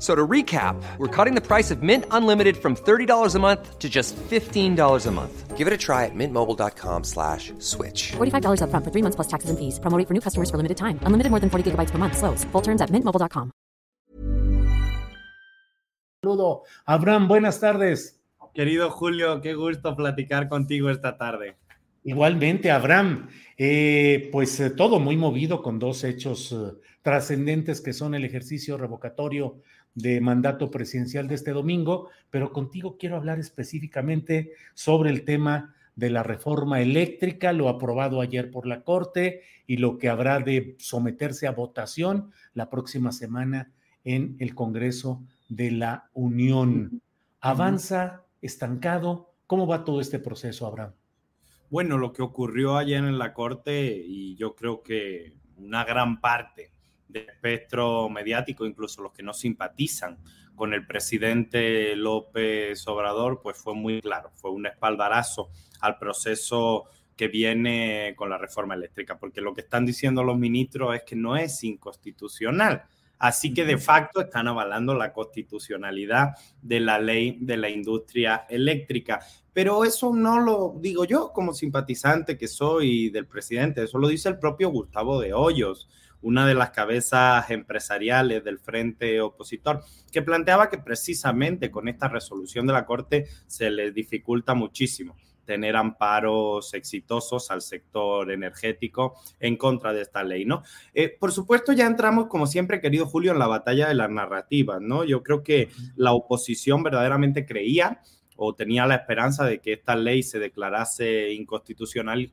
So to recap, we're cutting the price of Mint Unlimited from $30 a month to just $15 a month. Give it a try at mintmobile.com slash switch. $45 upfront for three months plus taxes and fees. Promo rate for new customers for limited time. Unlimited more than 40 gigabytes per month. Slows. Full terms at mintmobile.com. Saludo. Abraham, buenas tardes. Querido Julio, qué gusto platicar contigo esta tarde. Igualmente, Abraham. Eh, pues eh, todo muy movido con dos hechos eh, trascendentes que son el ejercicio revocatorio de mandato presidencial de este domingo, pero contigo quiero hablar específicamente sobre el tema de la reforma eléctrica, lo aprobado ayer por la Corte y lo que habrá de someterse a votación la próxima semana en el Congreso de la Unión. ¿Avanza estancado? ¿Cómo va todo este proceso, Abraham? Bueno, lo que ocurrió ayer en la Corte y yo creo que una gran parte del espectro mediático, incluso los que no simpatizan con el presidente López Obrador, pues fue muy claro, fue un espaldarazo al proceso que viene con la reforma eléctrica, porque lo que están diciendo los ministros es que no es inconstitucional. Así que de facto están avalando la constitucionalidad de la ley de la industria eléctrica. Pero eso no lo digo yo como simpatizante que soy del presidente, eso lo dice el propio Gustavo de Hoyos una de las cabezas empresariales del frente opositor, que planteaba que precisamente con esta resolución de la Corte se les dificulta muchísimo tener amparos exitosos al sector energético en contra de esta ley, ¿no? Eh, por supuesto, ya entramos, como siempre, querido Julio, en la batalla de las narrativas, ¿no? Yo creo que la oposición verdaderamente creía o tenía la esperanza de que esta ley se declarase inconstitucional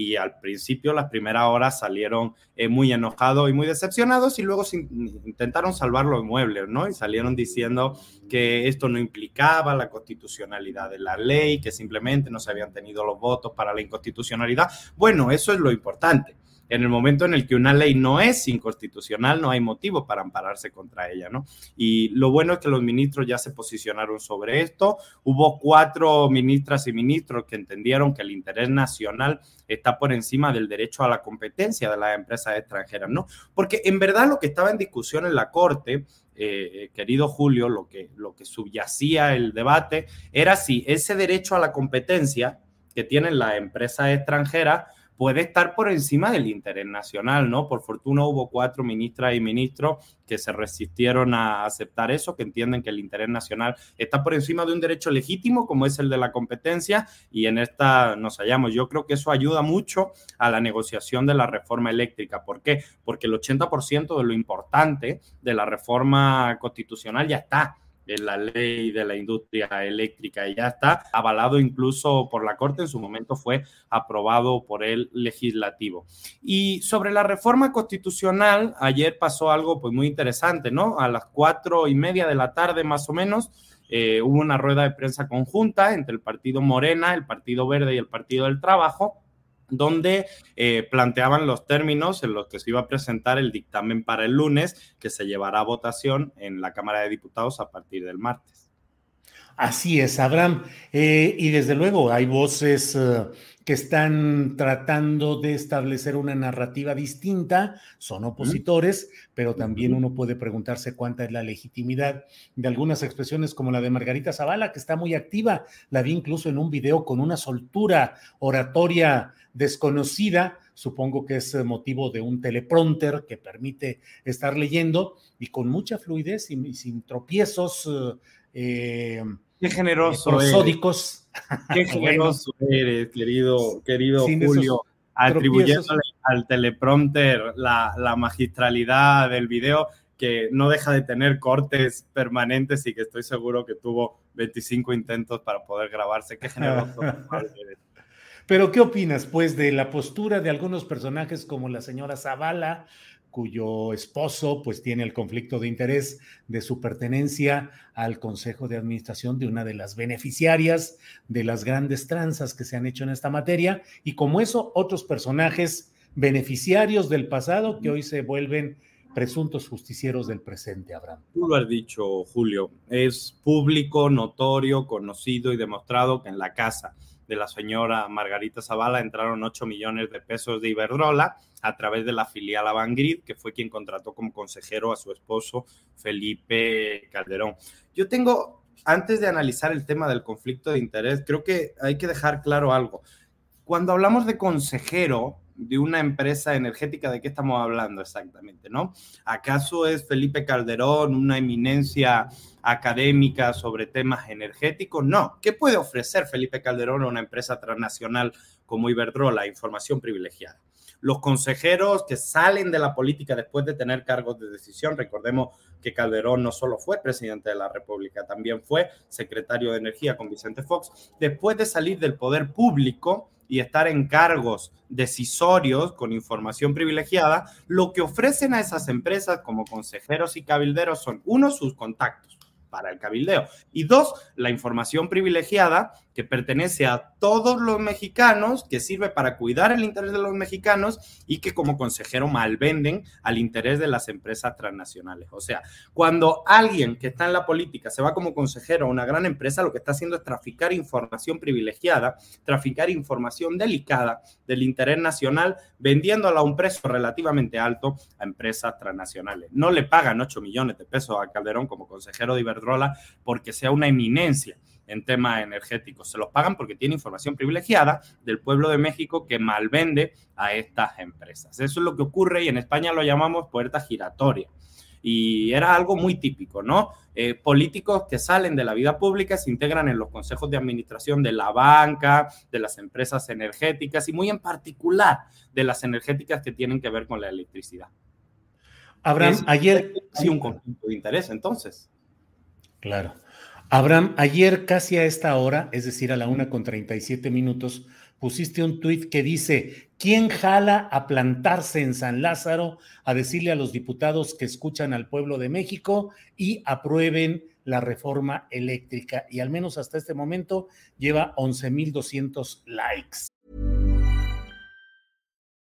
y al principio las primeras horas salieron eh, muy enojados y muy decepcionados y luego intentaron salvar los muebles, ¿no? Y salieron diciendo que esto no implicaba la constitucionalidad de la ley, que simplemente no se habían tenido los votos para la inconstitucionalidad. Bueno, eso es lo importante en el momento en el que una ley no es inconstitucional, no hay motivo para ampararse contra ella, ¿no? Y lo bueno es que los ministros ya se posicionaron sobre esto. Hubo cuatro ministras y ministros que entendieron que el interés nacional está por encima del derecho a la competencia de las empresas extranjeras, ¿no? Porque en verdad lo que estaba en discusión en la Corte eh, querido Julio, lo que, lo que subyacía el debate era si ese derecho a la competencia que tienen las empresas extranjeras puede estar por encima del interés nacional, ¿no? Por fortuna hubo cuatro ministras y ministros que se resistieron a aceptar eso, que entienden que el interés nacional está por encima de un derecho legítimo como es el de la competencia y en esta nos hallamos. Yo creo que eso ayuda mucho a la negociación de la reforma eléctrica. ¿Por qué? Porque el 80% de lo importante de la reforma constitucional ya está en la ley de la industria eléctrica y ya está avalado incluso por la Corte, en su momento fue aprobado por el legislativo. Y sobre la reforma constitucional, ayer pasó algo pues muy interesante, ¿no? A las cuatro y media de la tarde más o menos, eh, hubo una rueda de prensa conjunta entre el Partido Morena, el Partido Verde y el Partido del Trabajo, donde eh, planteaban los términos en los que se iba a presentar el dictamen para el lunes, que se llevará a votación en la Cámara de Diputados a partir del martes. Así es, Abraham. Eh, y desde luego hay voces eh, que están tratando de establecer una narrativa distinta, son opositores, pero también uno puede preguntarse cuánta es la legitimidad de algunas expresiones como la de Margarita Zavala, que está muy activa, la vi incluso en un video con una soltura oratoria desconocida, supongo que es motivo de un teleprompter que permite estar leyendo y con mucha fluidez y, sin tropiezos eh, Qué generoso. prosódicos. Qué generoso eres, querido, querido Julio, atribuyéndole al teleprompter la, la magistralidad del video que no deja de tener cortes permanentes y que estoy seguro que tuvo 25 intentos para poder grabarse. Qué generoso. Pero, ¿qué opinas, pues, de la postura de algunos personajes como la señora Zavala, cuyo esposo, pues, tiene el conflicto de interés de su pertenencia al Consejo de Administración de una de las beneficiarias de las grandes tranzas que se han hecho en esta materia, y como eso, otros personajes beneficiarios del pasado que hoy se vuelven presuntos justicieros del presente, Abraham. Tú lo has dicho, Julio. Es público, notorio, conocido y demostrado que en la casa de la señora Margarita Zavala entraron 8 millones de pesos de Iberdrola a través de la filial Avangrid, que fue quien contrató como consejero a su esposo Felipe Calderón. Yo tengo, antes de analizar el tema del conflicto de interés, creo que hay que dejar claro algo. Cuando hablamos de consejero, de una empresa energética, ¿de qué estamos hablando exactamente? ¿no? ¿Acaso es Felipe Calderón una eminencia académica sobre temas energéticos? No. ¿Qué puede ofrecer Felipe Calderón a una empresa transnacional como Iberdrola? Información privilegiada. Los consejeros que salen de la política después de tener cargos de decisión, recordemos que Calderón no solo fue presidente de la República, también fue secretario de Energía con Vicente Fox, después de salir del poder público, y estar en cargos decisorios con información privilegiada, lo que ofrecen a esas empresas como consejeros y cabilderos son, uno, sus contactos para el cabildeo. Y dos, la información privilegiada que pertenece a todos los mexicanos, que sirve para cuidar el interés de los mexicanos y que como consejero malvenden al interés de las empresas transnacionales. O sea, cuando alguien que está en la política se va como consejero a una gran empresa, lo que está haciendo es traficar información privilegiada, traficar información delicada del interés nacional, vendiéndola a un precio relativamente alto a empresas transnacionales. No le pagan 8 millones de pesos a Calderón como consejero de Iberdrola porque sea una eminencia en temas energéticos. Se los pagan porque tiene información privilegiada del pueblo de México que malvende a estas empresas. Eso es lo que ocurre y en España lo llamamos puerta giratoria. Y era algo muy típico, ¿no? Eh, políticos que salen de la vida pública se integran en los consejos de administración de la banca, de las empresas energéticas y muy en particular de las energéticas que tienen que ver con la electricidad. Abraham, ayer... Sí, un conflicto de interés, entonces. Claro. Abraham, ayer casi a esta hora, es decir, a la una con 37 minutos, pusiste un tuit que dice, ¿quién jala a plantarse en San Lázaro a decirle a los diputados que escuchan al pueblo de México y aprueben la reforma eléctrica? Y al menos hasta este momento lleva 11.200 likes.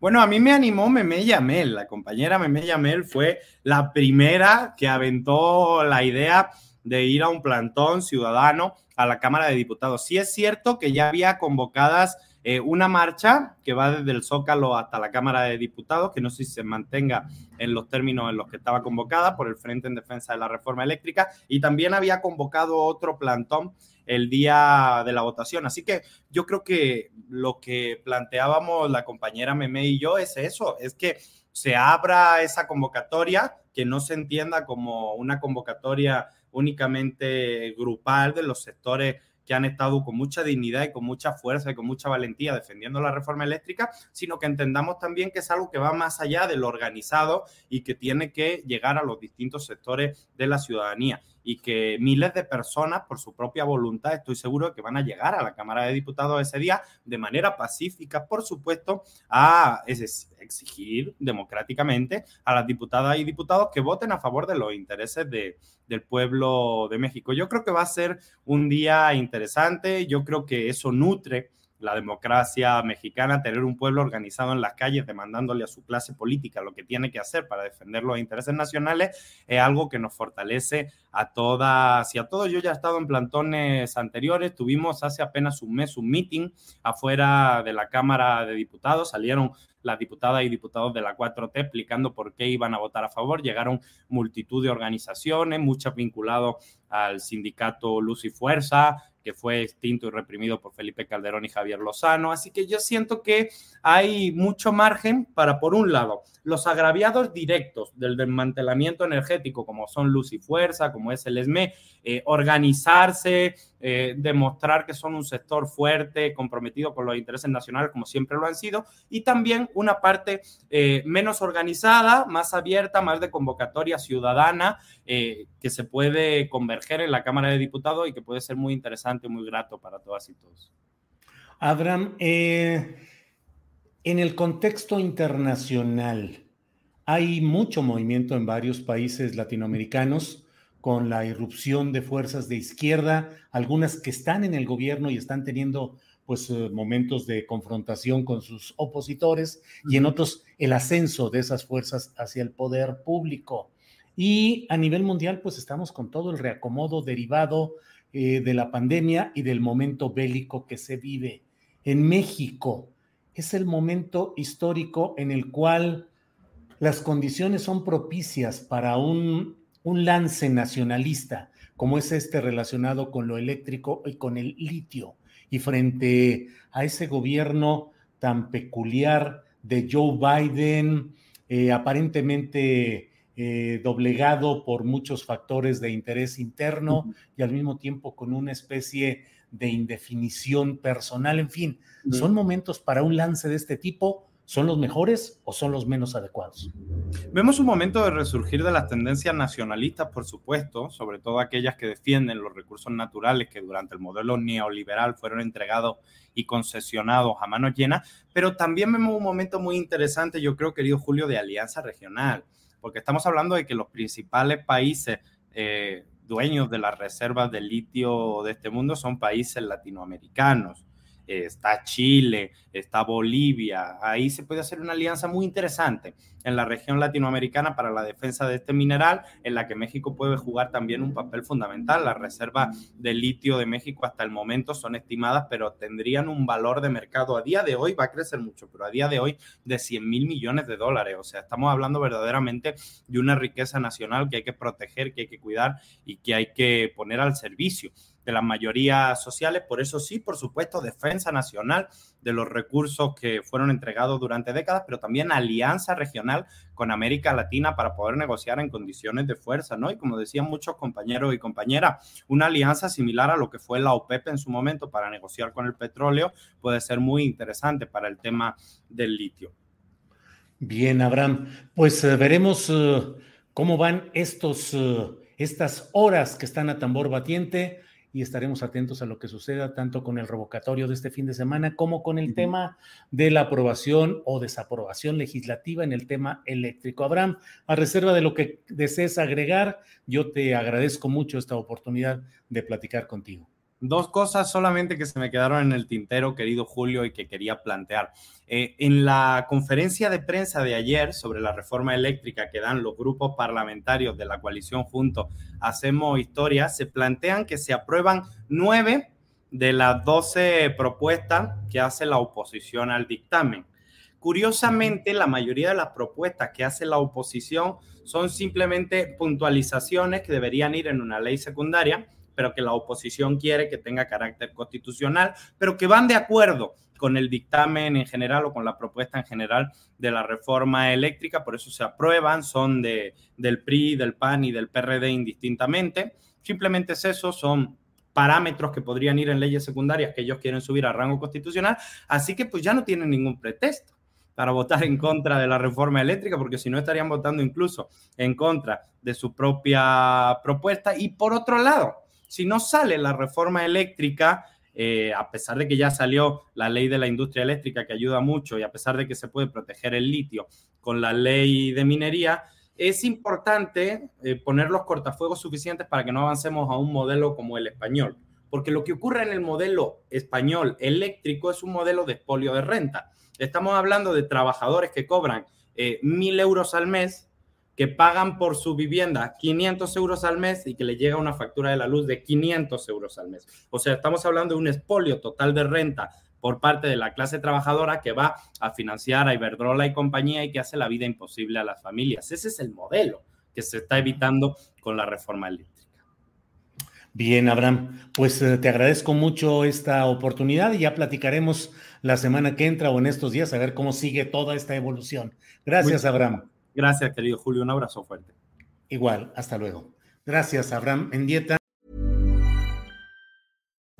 Bueno, a mí me animó Meme Yamel. La compañera Meme Yamel fue la primera que aventó la idea de ir a un plantón ciudadano a la Cámara de Diputados. Sí es cierto que ya había convocadas eh, una marcha que va desde el Zócalo hasta la Cámara de Diputados, que no sé si se mantenga en los términos en los que estaba convocada por el Frente en Defensa de la Reforma Eléctrica, y también había convocado otro plantón el día de la votación. Así que yo creo que lo que planteábamos la compañera Meme y yo es eso, es que se abra esa convocatoria, que no se entienda como una convocatoria únicamente grupal de los sectores que han estado con mucha dignidad y con mucha fuerza y con mucha valentía defendiendo la reforma eléctrica, sino que entendamos también que es algo que va más allá de lo organizado y que tiene que llegar a los distintos sectores de la ciudadanía y que miles de personas, por su propia voluntad, estoy seguro que van a llegar a la Cámara de Diputados ese día de manera pacífica, por supuesto, a exigir democráticamente a las diputadas y diputados que voten a favor de los intereses de, del pueblo de México. Yo creo que va a ser un día interesante, yo creo que eso nutre la democracia mexicana, tener un pueblo organizado en las calles demandándole a su clase política lo que tiene que hacer para defender los intereses nacionales, es algo que nos fortalece a todas y a todos. Yo ya he estado en plantones anteriores, tuvimos hace apenas un mes un meeting afuera de la Cámara de Diputados, salieron las diputadas y diputados de la 4T explicando por qué iban a votar a favor. Llegaron multitud de organizaciones, muchas vinculadas al sindicato Luz y Fuerza, que fue extinto y reprimido por Felipe Calderón y Javier Lozano. Así que yo siento que hay mucho margen para, por un lado, los agraviados directos del desmantelamiento energético, como son Luz y Fuerza, como es el ESME, eh, organizarse, eh, demostrar que son un sector fuerte, comprometido con los intereses nacionales, como siempre lo han sido, y también una parte eh, menos organizada, más abierta, más de convocatoria ciudadana, que se puede converger en la Cámara de Diputados y que puede ser muy interesante, muy grato para todas y todos. Abraham, en el contexto internacional, hay mucho movimiento en varios países latinoamericanos con la irrupción de fuerzas de izquierda, algunas que están en el gobierno y están teniendo pues eh, momentos de confrontación con sus opositores y en otros el ascenso de esas fuerzas hacia el poder público. Y a nivel mundial pues estamos con todo el reacomodo derivado eh, de la pandemia y del momento bélico que se vive. En México es el momento histórico en el cual las condiciones son propicias para un un lance nacionalista, como es este relacionado con lo eléctrico y con el litio. Y frente a ese gobierno tan peculiar de Joe Biden, eh, aparentemente eh, doblegado por muchos factores de interés interno y al mismo tiempo con una especie de indefinición personal. En fin, son momentos para un lance de este tipo ¿Son los mejores o son los menos adecuados? Vemos un momento de resurgir de las tendencias nacionalistas, por supuesto, sobre todo aquellas que defienden los recursos naturales que durante el modelo neoliberal fueron entregados y concesionados a manos llenas, pero también vemos un momento muy interesante, yo creo, querido Julio, de alianza regional, porque estamos hablando de que los principales países eh, dueños de las reservas de litio de este mundo son países latinoamericanos está Chile, está Bolivia. Ahí se puede hacer una alianza muy interesante en la región latinoamericana para la defensa de este mineral, en la que México puede jugar también un papel fundamental. Las reservas de litio de México hasta el momento son estimadas, pero tendrían un valor de mercado a día de hoy, va a crecer mucho, pero a día de hoy de 100 mil millones de dólares. O sea, estamos hablando verdaderamente de una riqueza nacional que hay que proteger, que hay que cuidar y que hay que poner al servicio de las mayorías sociales. Por eso sí, por supuesto, defensa nacional de los recursos que fueron entregados durante décadas, pero también alianza regional con América Latina para poder negociar en condiciones de fuerza, ¿no? Y como decían muchos compañeros y compañeras, una alianza similar a lo que fue la OPEP en su momento para negociar con el petróleo puede ser muy interesante para el tema del litio. Bien, Abraham, pues eh, veremos eh, cómo van estos, eh, estas horas que están a tambor batiente y estaremos atentos a lo que suceda tanto con el revocatorio de este fin de semana como con el tema de la aprobación o desaprobación legislativa en el tema eléctrico. Abraham, a reserva de lo que desees agregar, yo te agradezco mucho esta oportunidad de platicar contigo. Dos cosas solamente que se me quedaron en el tintero, querido Julio, y que quería plantear. Eh, en la conferencia de prensa de ayer sobre la reforma eléctrica que dan los grupos parlamentarios de la coalición junto Hacemos Historia, se plantean que se aprueban nueve de las doce propuestas que hace la oposición al dictamen. Curiosamente, la mayoría de las propuestas que hace la oposición son simplemente puntualizaciones que deberían ir en una ley secundaria pero que la oposición quiere que tenga carácter constitucional, pero que van de acuerdo con el dictamen en general o con la propuesta en general de la reforma eléctrica, por eso se aprueban, son de, del PRI, del PAN y del PRD indistintamente. Simplemente es eso, son parámetros que podrían ir en leyes secundarias que ellos quieren subir a rango constitucional, así que pues ya no tienen ningún pretexto para votar en contra de la reforma eléctrica, porque si no estarían votando incluso en contra de su propia propuesta. Y por otro lado, si no sale la reforma eléctrica, eh, a pesar de que ya salió la ley de la industria eléctrica que ayuda mucho y a pesar de que se puede proteger el litio con la ley de minería, es importante eh, poner los cortafuegos suficientes para que no avancemos a un modelo como el español. Porque lo que ocurre en el modelo español eléctrico es un modelo de expolio de renta. Estamos hablando de trabajadores que cobran eh, mil euros al mes, que pagan por su vivienda 500 euros al mes y que le llega una factura de la luz de 500 euros al mes. O sea, estamos hablando de un expolio total de renta por parte de la clase trabajadora que va a financiar a Iberdrola y compañía y que hace la vida imposible a las familias. Ese es el modelo que se está evitando con la reforma eléctrica. Bien, Abraham, pues eh, te agradezco mucho esta oportunidad y ya platicaremos la semana que entra o en estos días a ver cómo sigue toda esta evolución. Gracias, Abraham. Gracias, querido Julio. Un abrazo fuerte. Igual, hasta luego. Gracias, Abraham en dieta.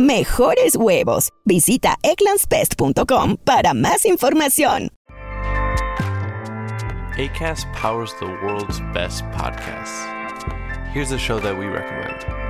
mejores huevos. Visita eclanspest.com para más información. ACAST powers the world's best podcasts. Here's a show that we recommend.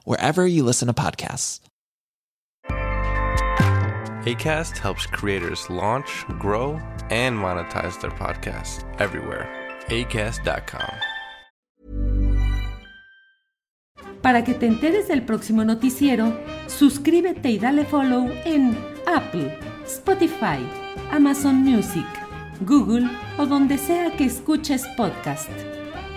wherever you listen to podcasts. ACAST helps creators launch, grow, and monetize their podcasts everywhere. ACAST.com. Para que te enteres del próximo noticiero, suscríbete y dale follow en Apple, Spotify, Amazon Music, Google o donde sea que escuches podcast